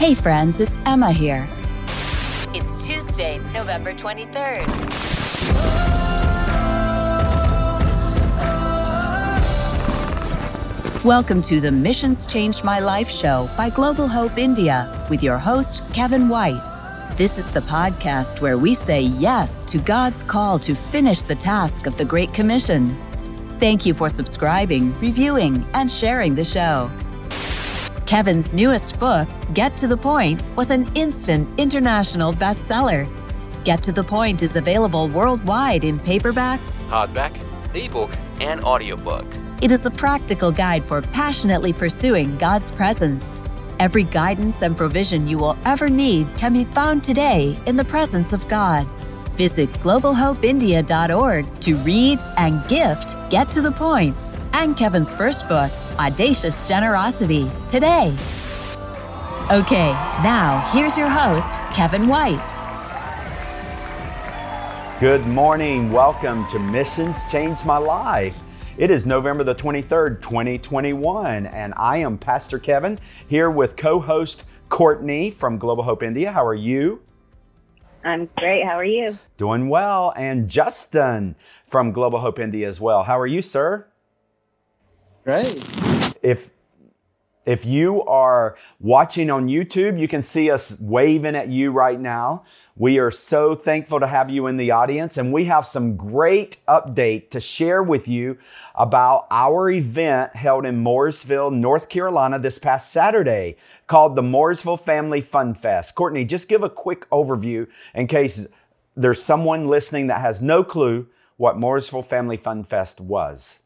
Hey friends, it's Emma here. It's Tuesday, November 23rd. Welcome to the Missions Changed My Life show by Global Hope India with your host, Kevin White. This is the podcast where we say yes to God's call to finish the task of the Great Commission. Thank you for subscribing, reviewing, and sharing the show. Kevin's newest book, Get to the Point, was an instant international bestseller. Get to the Point is available worldwide in paperback, hardback, ebook, and audiobook. It is a practical guide for passionately pursuing God's presence. Every guidance and provision you will ever need can be found today in the presence of God. Visit globalhopeindia.org to read and gift Get to the Point and Kevin's first book, Audacious Generosity, today. Okay, now here's your host, Kevin White. Good morning. Welcome to Missions Change My Life. It is November the 23rd, 2021, and I am Pastor Kevin here with co host Courtney from Global Hope India. How are you? I'm great. How are you? Doing well. And Justin from Global Hope India as well. How are you, sir? Great. If if you are watching on YouTube, you can see us waving at you right now. We are so thankful to have you in the audience, and we have some great update to share with you about our event held in Morrisville, North Carolina this past Saturday called the Morrisville Family Fun Fest. Courtney, just give a quick overview in case there's someone listening that has no clue what Morrisville Family Fun Fest was.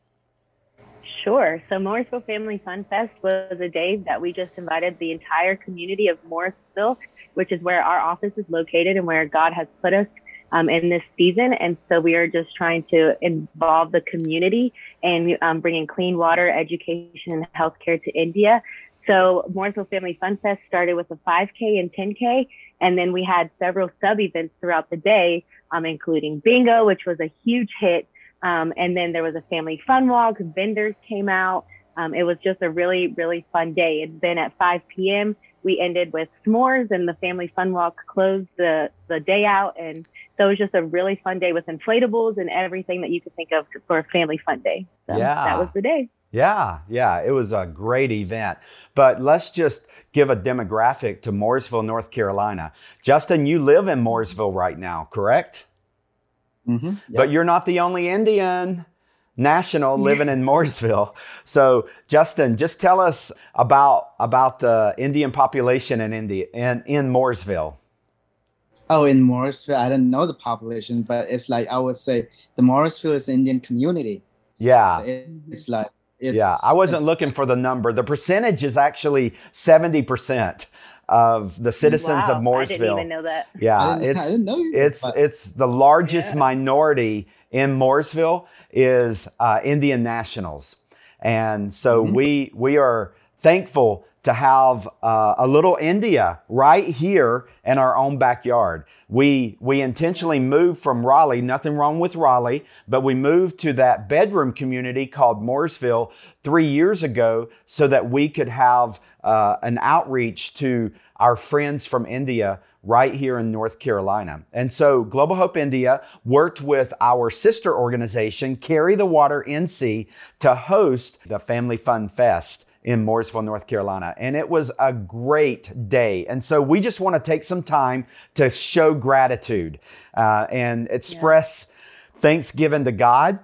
Sure. So Morrisville Family Fun Fest was a day that we just invited the entire community of Morrisville, which is where our office is located and where God has put us um, in this season. And so we are just trying to involve the community and um, bringing clean water, education, and healthcare to India. So Morrisville Family Fun Fest started with a 5K and 10K, and then we had several sub events throughout the day, um, including bingo, which was a huge hit. Um, and then there was a family fun walk. Vendors came out. Um, it was just a really, really fun day. And then at 5 p.m., we ended with s'mores and the family fun walk closed the, the day out. And so it was just a really fun day with inflatables and everything that you could think of for a family fun day. So yeah. that was the day. Yeah, yeah, it was a great event. But let's just give a demographic to Morrisville, North Carolina. Justin, you live in Morrisville right now, correct? Mm-hmm. Yep. But you're not the only Indian national living in Morrisville. So, Justin, just tell us about about the Indian population in India in in Morrisville. Oh, in Morrisville, I don't know the population, but it's like I would say the Morrisville is Indian community. Yeah, so it, it's like it's, yeah. I wasn't looking for the number. The percentage is actually seventy percent of the citizens wow, of Morrisville. I didn't even know that. Yeah, it's it's but, it's the largest yeah. minority in Morrisville is uh, Indian nationals, and so mm-hmm. we we are thankful to have uh, a little India right here in our own backyard. We we intentionally moved from Raleigh. Nothing wrong with Raleigh, but we moved to that bedroom community called Morrisville three years ago so that we could have uh, an outreach to our friends from India right here in North Carolina. And so Global Hope India worked with our sister organization, Carry the Water NC, to host the Family Fun Fest in Morrisville, North Carolina. And it was a great day. And so we just want to take some time to show gratitude uh, and express yeah. thanksgiving to God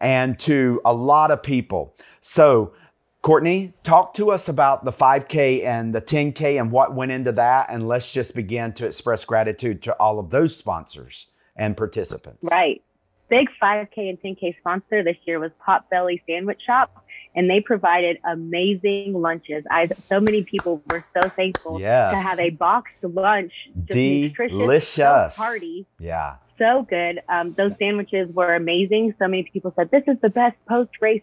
and to a lot of people. So Courtney, talk to us about the 5K and the 10K and what went into that. And let's just begin to express gratitude to all of those sponsors and participants. Right. Big 5K and 10K sponsor this year was Potbelly Sandwich Shop, and they provided amazing lunches. I so many people were so thankful yes. to have a boxed lunch, delicious party. Yeah, so good. Um, those sandwiches were amazing. So many people said this is the best post race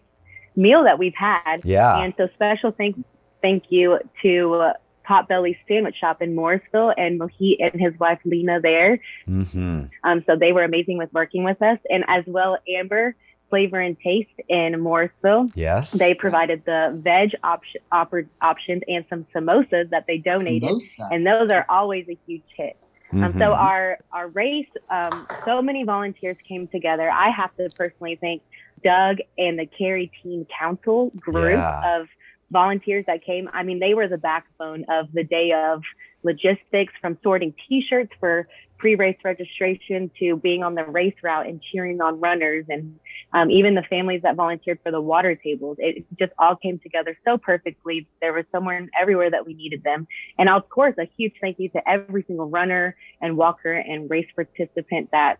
meal that we've had. Yeah. And so special thank thank you to uh, Potbelly Sandwich Shop in Morrisville and Mohit and his wife Lena there. Mm-hmm. Um, so they were amazing with working with us, and as well Amber Flavor and Taste in Morrisville. Yes. They provided the veg op- op- options and some samosas that they donated, Samosa. and those are always a huge hit. Mm-hmm. Um, so our our race, um, so many volunteers came together. I have to personally thank Doug and the Cary Teen Council group yeah. of volunteers that came. I mean, they were the backbone of the day of logistics from sorting t-shirts for pre-race registration to being on the race route and cheering on runners and um, even the families that volunteered for the water tables. It just all came together so perfectly. There was somewhere everywhere that we needed them. And of course, a huge thank you to every single runner and walker and race participant that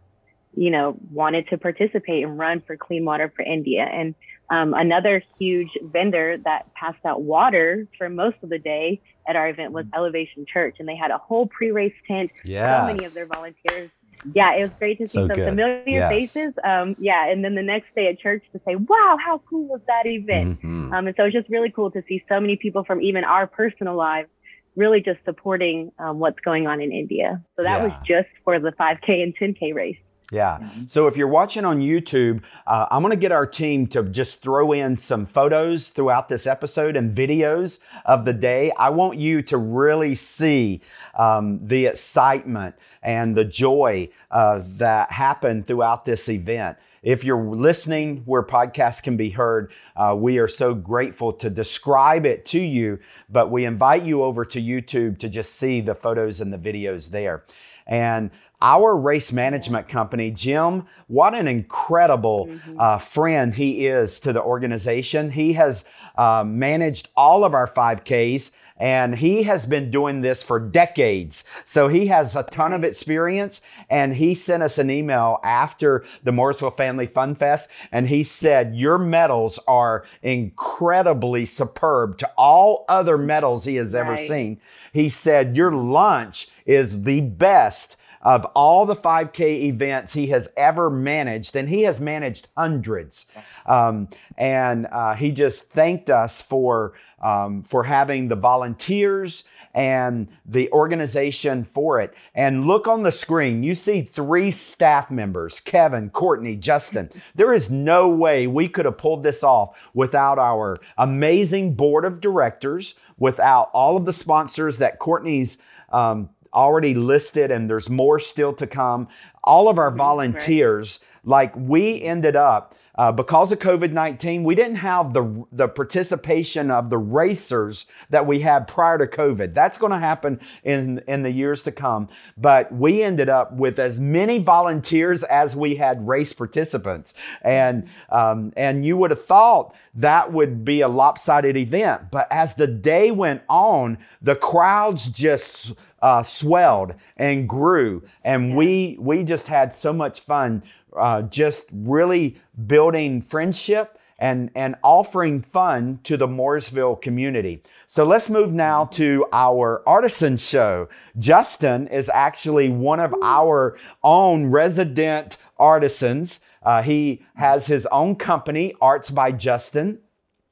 you know, wanted to participate and run for clean water for India. And um, another huge vendor that passed out water for most of the day at our event was mm. Elevation Church, and they had a whole pre-race tent. Yeah, So many of their volunteers. Yeah, it was great to see so some good. familiar yes. faces. Um, yeah, and then the next day at church to say, "Wow, how cool was that event?" Mm-hmm. Um, and so it's just really cool to see so many people from even our personal lives really just supporting um, what's going on in India. So that yeah. was just for the 5K and 10K race. Yeah. Mm-hmm. So if you're watching on YouTube, uh, I'm going to get our team to just throw in some photos throughout this episode and videos of the day. I want you to really see um, the excitement and the joy uh, that happened throughout this event. If you're listening where podcasts can be heard, uh, we are so grateful to describe it to you, but we invite you over to YouTube to just see the photos and the videos there. And our race management company, Jim, what an incredible mm-hmm. uh, friend he is to the organization. He has uh, managed all of our 5Ks and he has been doing this for decades. So he has a ton of experience. And he sent us an email after the Morrisville Family Fun Fest, and he said, Your medals are incredibly superb to all other medals he has ever right. seen. He said, Your lunch is the best of all the 5K events he has ever managed, and he has managed hundreds. Um, and uh, he just thanked us for um, for having the volunteers and the organization for it. And look on the screen, you see three staff members Kevin, Courtney, Justin. There is no way we could have pulled this off without our amazing board of directors, without all of the sponsors that Courtney's um, already listed and there's more still to come. All of our mm-hmm. volunteers, like we ended up, uh, because of COVID 19, we didn't have the, the participation of the racers that we had prior to COVID. That's going to happen in, in the years to come. But we ended up with as many volunteers as we had race participants. And, um, and you would have thought that would be a lopsided event. But as the day went on, the crowds just uh, swelled and grew, and we we just had so much fun, uh, just really building friendship and and offering fun to the Morrisville community. So let's move now to our artisan show. Justin is actually one of our own resident artisans. Uh, he has his own company, Arts by Justin.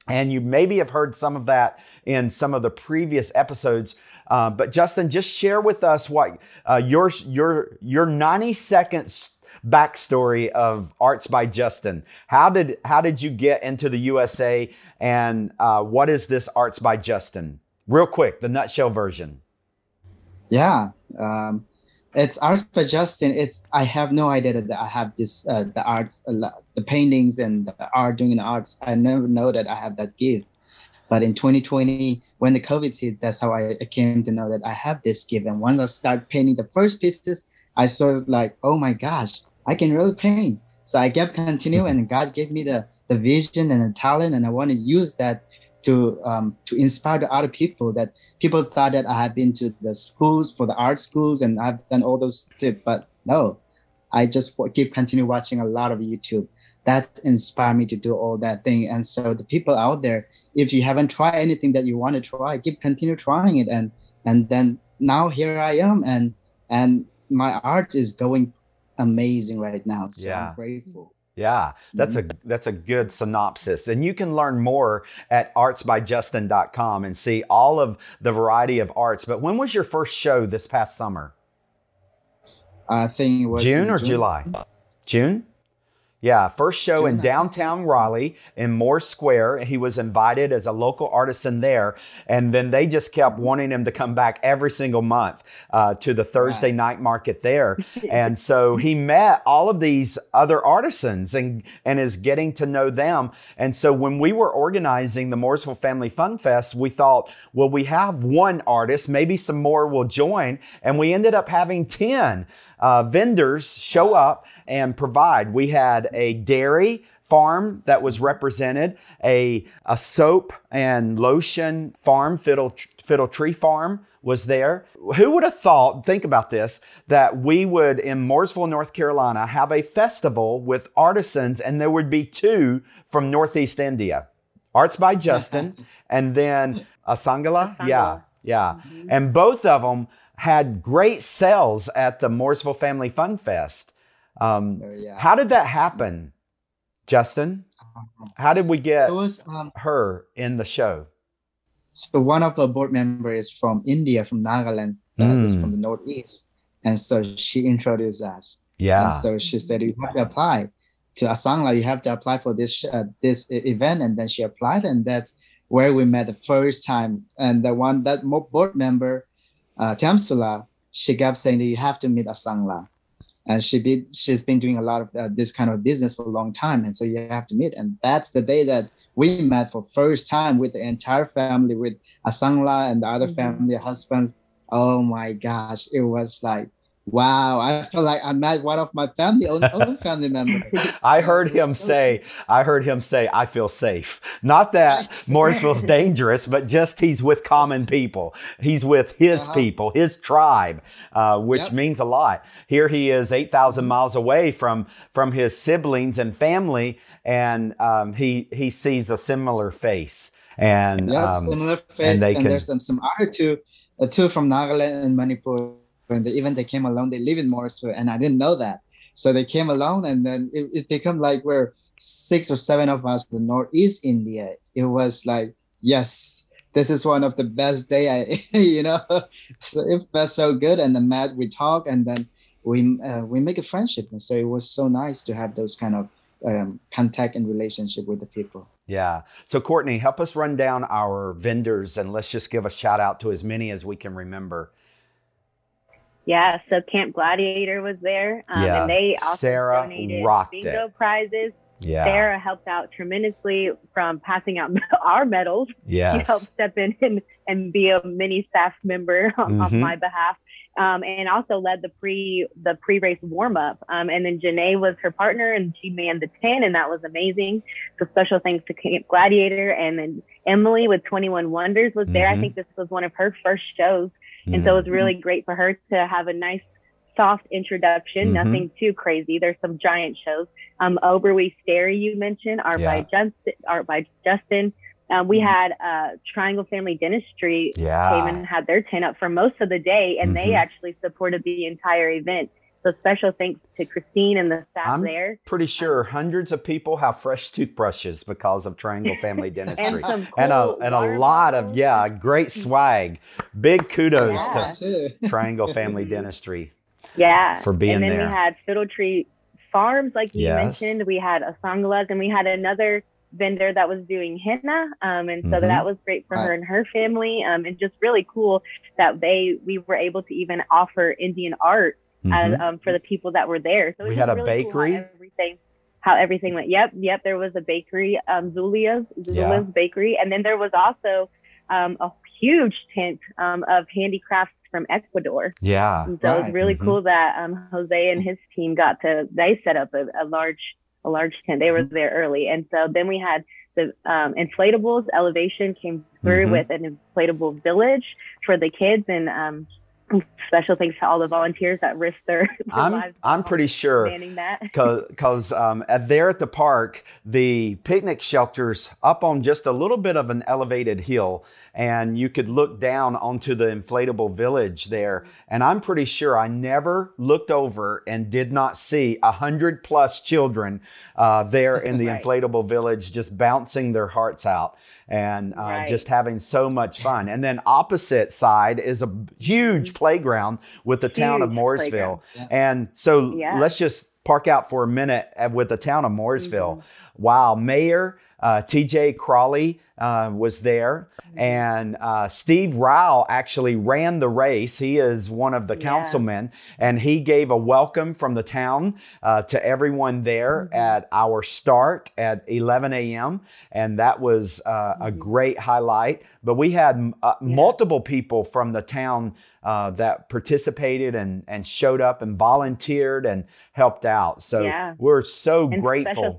And you maybe have heard some of that in some of the previous episodes uh, but Justin, just share with us what uh, your your your 90 seconds backstory of Arts by Justin. How did how did you get into the USA, and uh, what is this Arts by Justin? Real quick, the nutshell version. Yeah, um, it's Arts by Justin. It's I have no idea that I have this uh, the art, uh, the paintings and the art doing the arts. I never know that I have that gift. But in 2020, when the COVID hit, that's how I came to know that I have this gift. And once I start painting the first pieces, I saw like, oh my gosh, I can really paint. So I kept continuing, and God gave me the the vision and the talent, and I want to use that to um, to inspire the other people. That people thought that I have been to the schools for the art schools, and I've done all those tips, but no, I just keep continue watching a lot of YouTube that inspired me to do all that thing. And so the people out there, if you haven't tried anything that you want to try, keep continue trying it. And and then now here I am, and and my art is going amazing right now. So yeah. I'm grateful. Yeah, that's mm-hmm. a that's a good synopsis. And you can learn more at artsbyjustin.com and see all of the variety of arts. But when was your first show this past summer? I think it was June or June. July? June? Yeah, first show in downtown Raleigh in Moore Square. He was invited as a local artisan there, and then they just kept wanting him to come back every single month uh, to the Thursday right. night market there. and so he met all of these other artisans and and is getting to know them. And so when we were organizing the Morrisville Family Fun Fest, we thought, well, we have one artist, maybe some more will join, and we ended up having ten uh, vendors show up and provide. We had a dairy farm that was represented, a, a soap and lotion farm, Fiddle, Fiddle Tree Farm was there. Who would have thought, think about this, that we would in Morrisville, North Carolina, have a festival with artisans and there would be two from Northeast India? Arts by Justin and then Asangala. Asangala. Yeah, yeah. Mm-hmm. And both of them had great sales at the Morrisville Family Fun Fest. Um, oh, yeah. How did that happen, Justin? How did we get was, um, her in the show? So one of the board members is from India, from Nagaland, that mm. is from the Northeast, and so she introduced us. Yeah. And so she said, "You have to apply to Asangla. You have to apply for this uh, this event." And then she applied, and that's where we met the first time. And the one that board member, uh, Tamsula, she kept saying that you have to meet Asangla and she be she's been doing a lot of uh, this kind of business for a long time and so you have to meet and that's the day that we met for first time with the entire family with asangla and the other mm-hmm. family husbands oh my gosh it was like Wow, I feel like I met one of my family own, own family members. I heard him so say, I heard him say, I feel safe. Not that Morrisville's dangerous, but just he's with common people. He's with his uh-huh. people, his tribe, uh, which yep. means a lot. Here he is, eight thousand mm-hmm. miles away from from his siblings and family, and um, he he sees a similar face. And yep, um, similar face. And, and can, there's some some other two, uh, two from Nagaland and Manipur when they, even they came alone, they live in Morrisville, and I didn't know that. So they came alone, and then it, it became like we're six or seven of us from Northeast India. It was like, yes, this is one of the best day I, you know, so it felt so good. And then Matt, we talk, and then we uh, we make a friendship, and so it was so nice to have those kind of um, contact and relationship with the people. Yeah. So Courtney, help us run down our vendors, and let's just give a shout out to as many as we can remember yeah, so Camp Gladiator was there. Um, yeah. And they also Sarah donated bingo it. prizes. Yeah. Sarah helped out tremendously from passing out our medals. Yes. She helped step in and, and be a mini staff member on, mm-hmm. my behalf. Um, and also led the pre the pre race warm up. Um, and then Janae was her partner, and she manned the ten, and that was amazing. So special thanks to Camp Gladiator, and then Emily with Twenty One Wonders was there. Mm-hmm. I think this was one of her first shows and mm-hmm. so it was really great for her to have a nice soft introduction, mm-hmm. nothing too crazy. There's some giant shows. Um, Ober We Stare you mentioned, art yeah. by Justin, art by Justin. Um, we mm-hmm. had uh, Triangle Family Dentistry yeah. came and had their tent up for most of the day, and mm-hmm. they actually supported the entire event. So special thanks to Christine and the staff I'm there. Pretty sure hundreds of people have fresh toothbrushes because of Triangle Family Dentistry, and, cool and, a and a lot of yeah, great swag. Big kudos yeah. to Triangle Family Dentistry. Yeah, for being there. And then there. we had Fiddle Tree Farms, like you yes. mentioned. We had a Sangalas, and we had another vendor that was doing henna um, and so mm-hmm. that was great for her and her family um, and just really cool that they we were able to even offer indian art mm-hmm. as, um, for the people that were there. So we had a really bakery. Cool how everything, how everything went. Yep, yep. There was a bakery, um, Zulia's, Zulia's yeah. Bakery, and then there was also um, a huge tent um, of handicrafts from Ecuador. Yeah. And so right. it was really mm-hmm. cool that um, Jose and his team got to. They set up a, a large a large tent. They were mm-hmm. there early, and so then we had the um, inflatables. Elevation came through mm-hmm. with an inflatable village for the kids, and um, special thanks to all the volunteers that risked their, their I'm, lives. I'm pretty sure because um, at there at the park, the picnic shelters up on just a little bit of an elevated hill, and you could look down onto the inflatable village there. And I'm pretty sure I never looked over and did not see a hundred plus children uh, there in the right. inflatable village just bouncing their hearts out and uh, right. just having so much fun. And then opposite side is a huge playground with the huge town of Morrisville. Yeah. And so yeah. let's just park out for a minute with the town of Morrisville. Mm-hmm. Wow, Mayor uh, TJ Cawley uh, was there, mm-hmm. and uh, Steve Rao actually ran the race. He is one of the yeah. councilmen, and he gave a welcome from the town uh, to everyone there mm-hmm. at our start at 11 a.m., and that was uh, mm-hmm. a great highlight. But we had uh, yeah. multiple people from the town. Uh, that participated and, and showed up and volunteered and helped out. So yeah. we're so and grateful.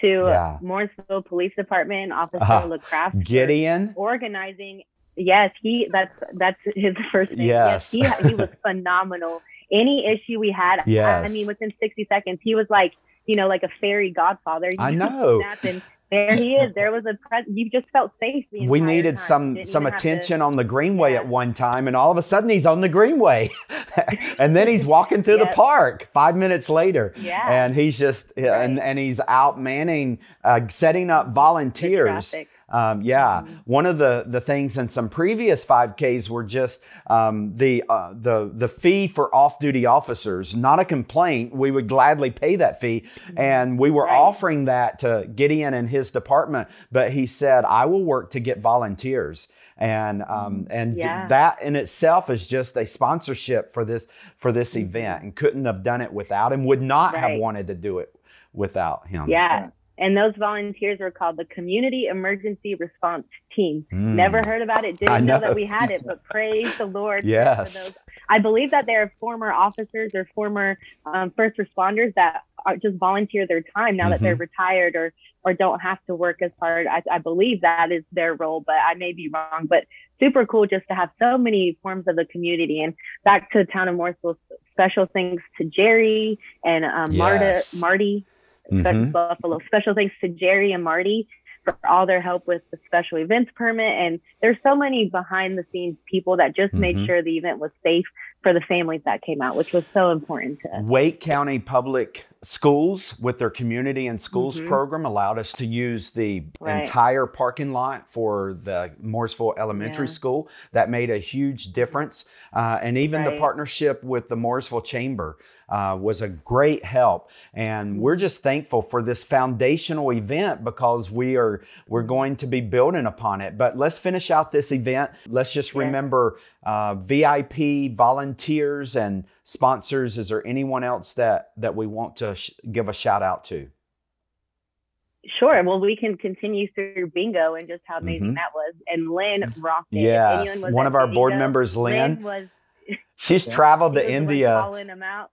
To yeah. Morrisville Police Department Officer uh, LaCraft Gideon organizing. Yes, he that's that's his first name. Yes, yes he he was phenomenal. Any issue we had, yes. I mean, within 60 seconds, he was like, you know, like a fairy godfather. I know. And there he is. There was a pres- you just felt safe. we needed time. some some attention to... on the greenway yeah. at one time, and all of a sudden he's on the greenway, and then he's walking through yep. the park five minutes later. Yeah, and he's just right. and and he's out manning, uh, setting up volunteers um, yeah, mm-hmm. one of the the things in some previous 5Ks were just um, the uh, the the fee for off duty officers. Not a complaint. We would gladly pay that fee, mm-hmm. and we were right. offering that to Gideon and his department. But he said, "I will work to get volunteers." and um, mm-hmm. and yeah. that in itself is just a sponsorship for this for this mm-hmm. event and couldn't have done it without him would not right. have wanted to do it without him yeah and those volunteers were called the Community Emergency Response Team. Mm. Never heard about it, didn't know. know. that we had it, but praise the Lord. Yes. I believe that there are former officers or former um, first responders that are, just volunteer their time now mm-hmm. that they're mm-hmm. retired or or don't have to work as hard. I, I believe that is their role, but I may be wrong. But super cool just to have so many forms of the community. And back to the town of Morrisville, special thanks to Jerry and um, yes. Marta, Marty mm-hmm. Buffalo. Special thanks to Jerry and Marty for all their help with the special events permit. And there's so many behind the scenes people that just mm-hmm. made sure the event was safe for the families that came out, which was so important to us. Wake County Public Schools, with their community and schools mm-hmm. program, allowed us to use the right. entire parking lot for the Morrisville Elementary yeah. School. That made a huge difference. Uh, and even right. the partnership with the Morrisville Chamber uh, was a great help. And we're just thankful for this foundational event because we are we're going to be building upon it. But let's finish out this event. Let's just yeah. remember uh, VIP volunteers and sponsors. Is there anyone else that that we want to sh- give a shout out to? Sure. Well, we can continue through bingo and just how amazing mm-hmm. that was. And Lynn rocked it. Yes, one of our bingo, board members, Lynn, Lynn was She's traveled to India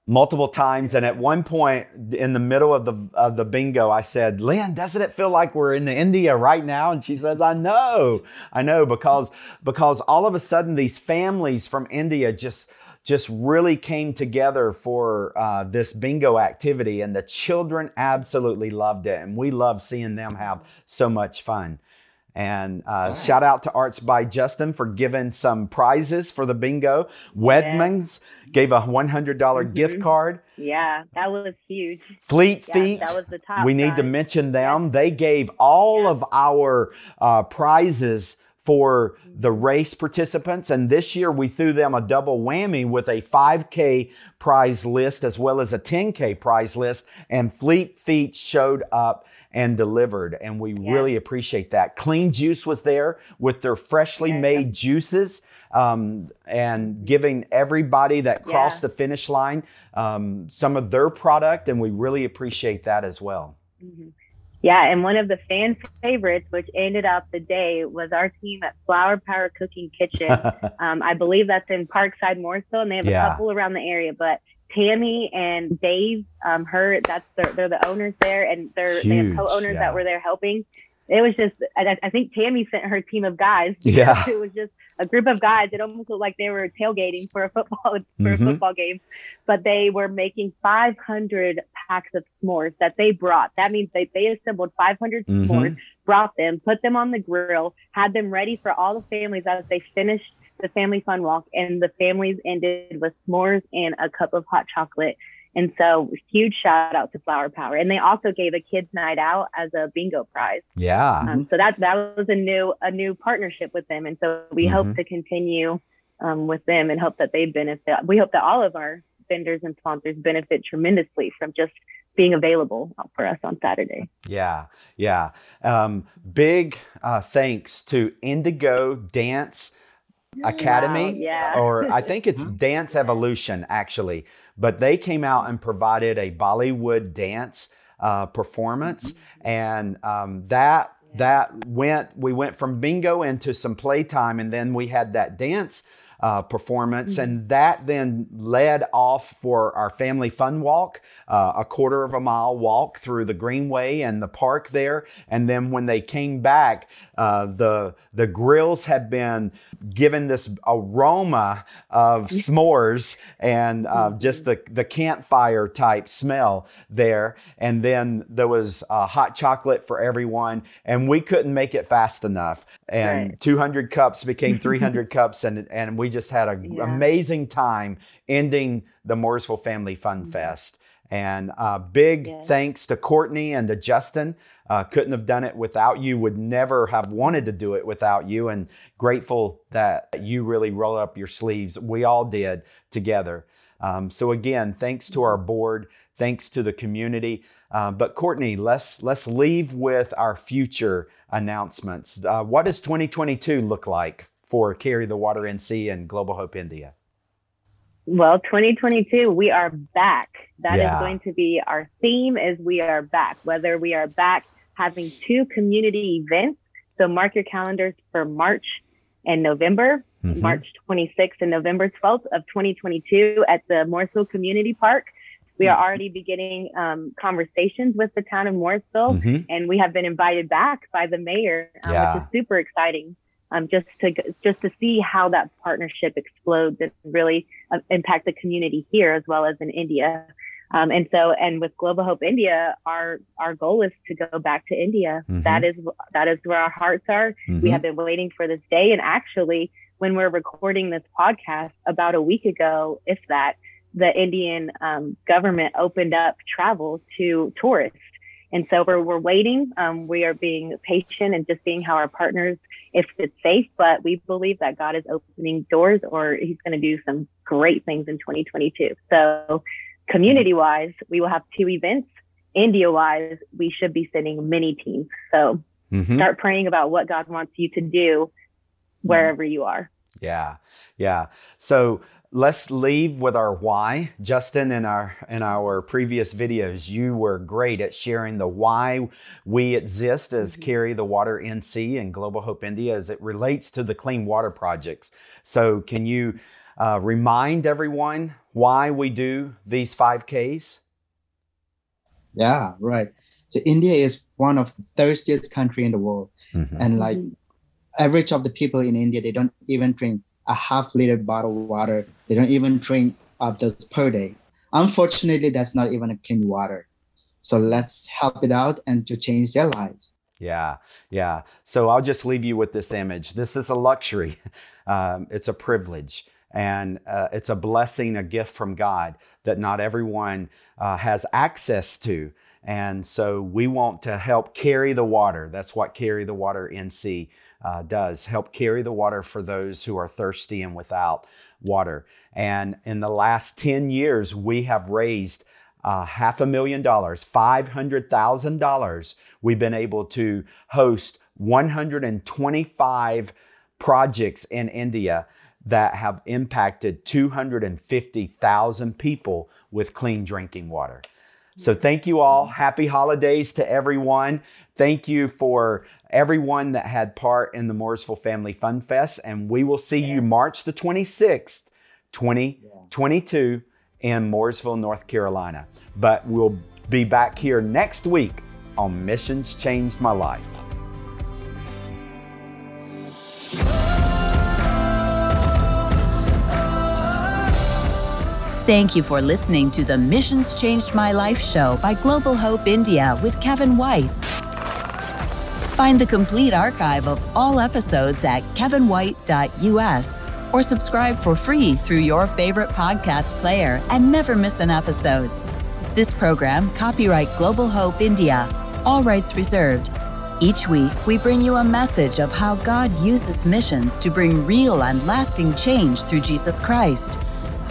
multiple times, and at one point in the middle of the of the bingo, I said, "Lynn, doesn't it feel like we're in the India right now?" And she says, "I know, I know, because because all of a sudden these families from India just." just really came together for uh, this bingo activity, and the children absolutely loved it. And we love seeing them have so much fun. And uh, right. shout out to Arts by Justin for giving some prizes for the bingo. Wedman's yeah. gave a $100 mm-hmm. gift card. Yeah, that was huge. Fleet yeah, Feet. That was the top. We need to mention them. Yeah. They gave all of our uh, prizes for the race participants. And this year we threw them a double whammy with a 5K prize list as well as a 10K prize list. And Fleet Feet showed up and delivered. And we yeah. really appreciate that. Clean Juice was there with their freshly yeah. made juices. Um, and giving everybody that crossed yeah. the finish line um, some of their product, and we really appreciate that as well. Mm-hmm. Yeah, and one of the fan favorites, which ended up the day, was our team at Flour Power Cooking Kitchen. um, I believe that's in Parkside, Morrisville, and they have yeah. a couple around the area. But Tammy and Dave, um, her that's their, they're the owners there, and they're Huge, they have co-owners yeah. that were there helping. It was just, I, I, think Tammy sent her team of guys. Yeah, it was just a group of guys. It almost looked like they were tailgating for a football for mm-hmm. a football game, but they were making 500 packs of s'mores that they brought. That means they they assembled 500 mm-hmm. s'mores, brought them, put them on the grill, had them ready for all the families as they finished the family fun walk, and the families ended with s'mores and a cup of hot chocolate. And so, huge shout out to Flour Power, and they also gave a kids' night out as a bingo prize. Yeah. Um, so that that was a new a new partnership with them, and so we mm-hmm. hope to continue um, with them and hope that they benefit. We hope that all of our vendors and sponsors benefit tremendously from just being available for us on Saturday. Yeah, yeah. Um, big uh, thanks to Indigo Dance Academy, wow, yeah. or I think it's Dance Evolution actually, but they came out and provided a Bollywood dance uh, performance, mm-hmm. and um, that that went. We went from bingo into some playtime, and then we had that dance uh, performance. Mm-hmm. And that then led off for our family fun walk, uh, a quarter of a mile walk through the Greenway and the park there. And then when they came back, uh, the, the grills had been given this aroma of s'mores and uh, mm-hmm. just the, the campfire type smell there. And then there was hot chocolate for everyone. And we couldn't make it fast enough. And right. 200 cups became 300 cups. And, and we we just had an yeah. amazing time ending the Morrisville Family Fun mm-hmm. Fest. And uh, big yeah. thanks to Courtney and to Justin. Uh, couldn't have done it without you, would never have wanted to do it without you. And grateful that you really rolled up your sleeves. We all did together. Um, so, again, thanks to our board, thanks to the community. Uh, but, Courtney, let's, let's leave with our future announcements. Uh, what does 2022 look like? For Carry the Water NC and Global Hope India? Well, 2022, we are back. That yeah. is going to be our theme is we are back, whether we are back having two community events. So mark your calendars for March and November, mm-hmm. March 26th and November 12th of 2022 at the Morrisville Community Park. We are already beginning um, conversations with the town of Morrisville, mm-hmm. and we have been invited back by the mayor, um, yeah. which is super exciting um, just to just to see how that partnership explodes and really uh, impact the community here as well as in India. Um, and so, and with Global Hope India, our our goal is to go back to India. Mm-hmm. That is that is where our hearts are. Mm-hmm. We have been waiting for this day, and actually, when we're recording this podcast, about a week ago, if that, the Indian um, government opened up travel to tourists. And so we're, we're waiting. Um, we are being patient and just seeing how our partners, if it's safe, but we believe that God is opening doors or he's going to do some great things in 2022. So community wise, we will have two events. India wise, we should be sending many teams. So mm-hmm. start praying about what God wants you to do wherever you are. Yeah. Yeah. So let's leave with our why. Justin, in our in our previous videos, you were great at sharing the why we exist as mm-hmm. Carry the Water NC and Global Hope India as it relates to the clean water projects. So, can you uh, remind everyone why we do these 5Ks? Yeah, right. So India is one of the thirstiest country in the world, mm-hmm. and like mm-hmm. average of the people in India, they don't even drink a half liter bottle of water. They don't even drink of this per day. Unfortunately, that's not even a clean water. So let's help it out and to change their lives. Yeah, yeah. So I'll just leave you with this image. This is a luxury, um, it's a privilege, and uh, it's a blessing, a gift from God that not everyone uh, has access to. And so we want to help carry the water. That's what Carry the Water NC uh, does help carry the water for those who are thirsty and without water. And in the last 10 years, we have raised uh, half a million dollars, $500,000. We've been able to host 125 projects in India that have impacted 250,000 people with clean drinking water. So thank you all. Mm-hmm. Happy holidays to everyone. Thank you for everyone that had part in the Morrisville Family Fun Fest. And we will see you March the 26th, 2022 in Morrisville, North Carolina. But we'll be back here next week on Missions Changed My Life. Thank you for listening to the Missions Changed My Life show by Global Hope India with Kevin White. Find the complete archive of all episodes at kevinwhite.us or subscribe for free through your favorite podcast player and never miss an episode. This program, copyright Global Hope India, all rights reserved. Each week, we bring you a message of how God uses missions to bring real and lasting change through Jesus Christ.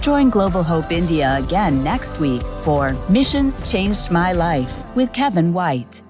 Join Global Hope India again next week for Missions Changed My Life with Kevin White.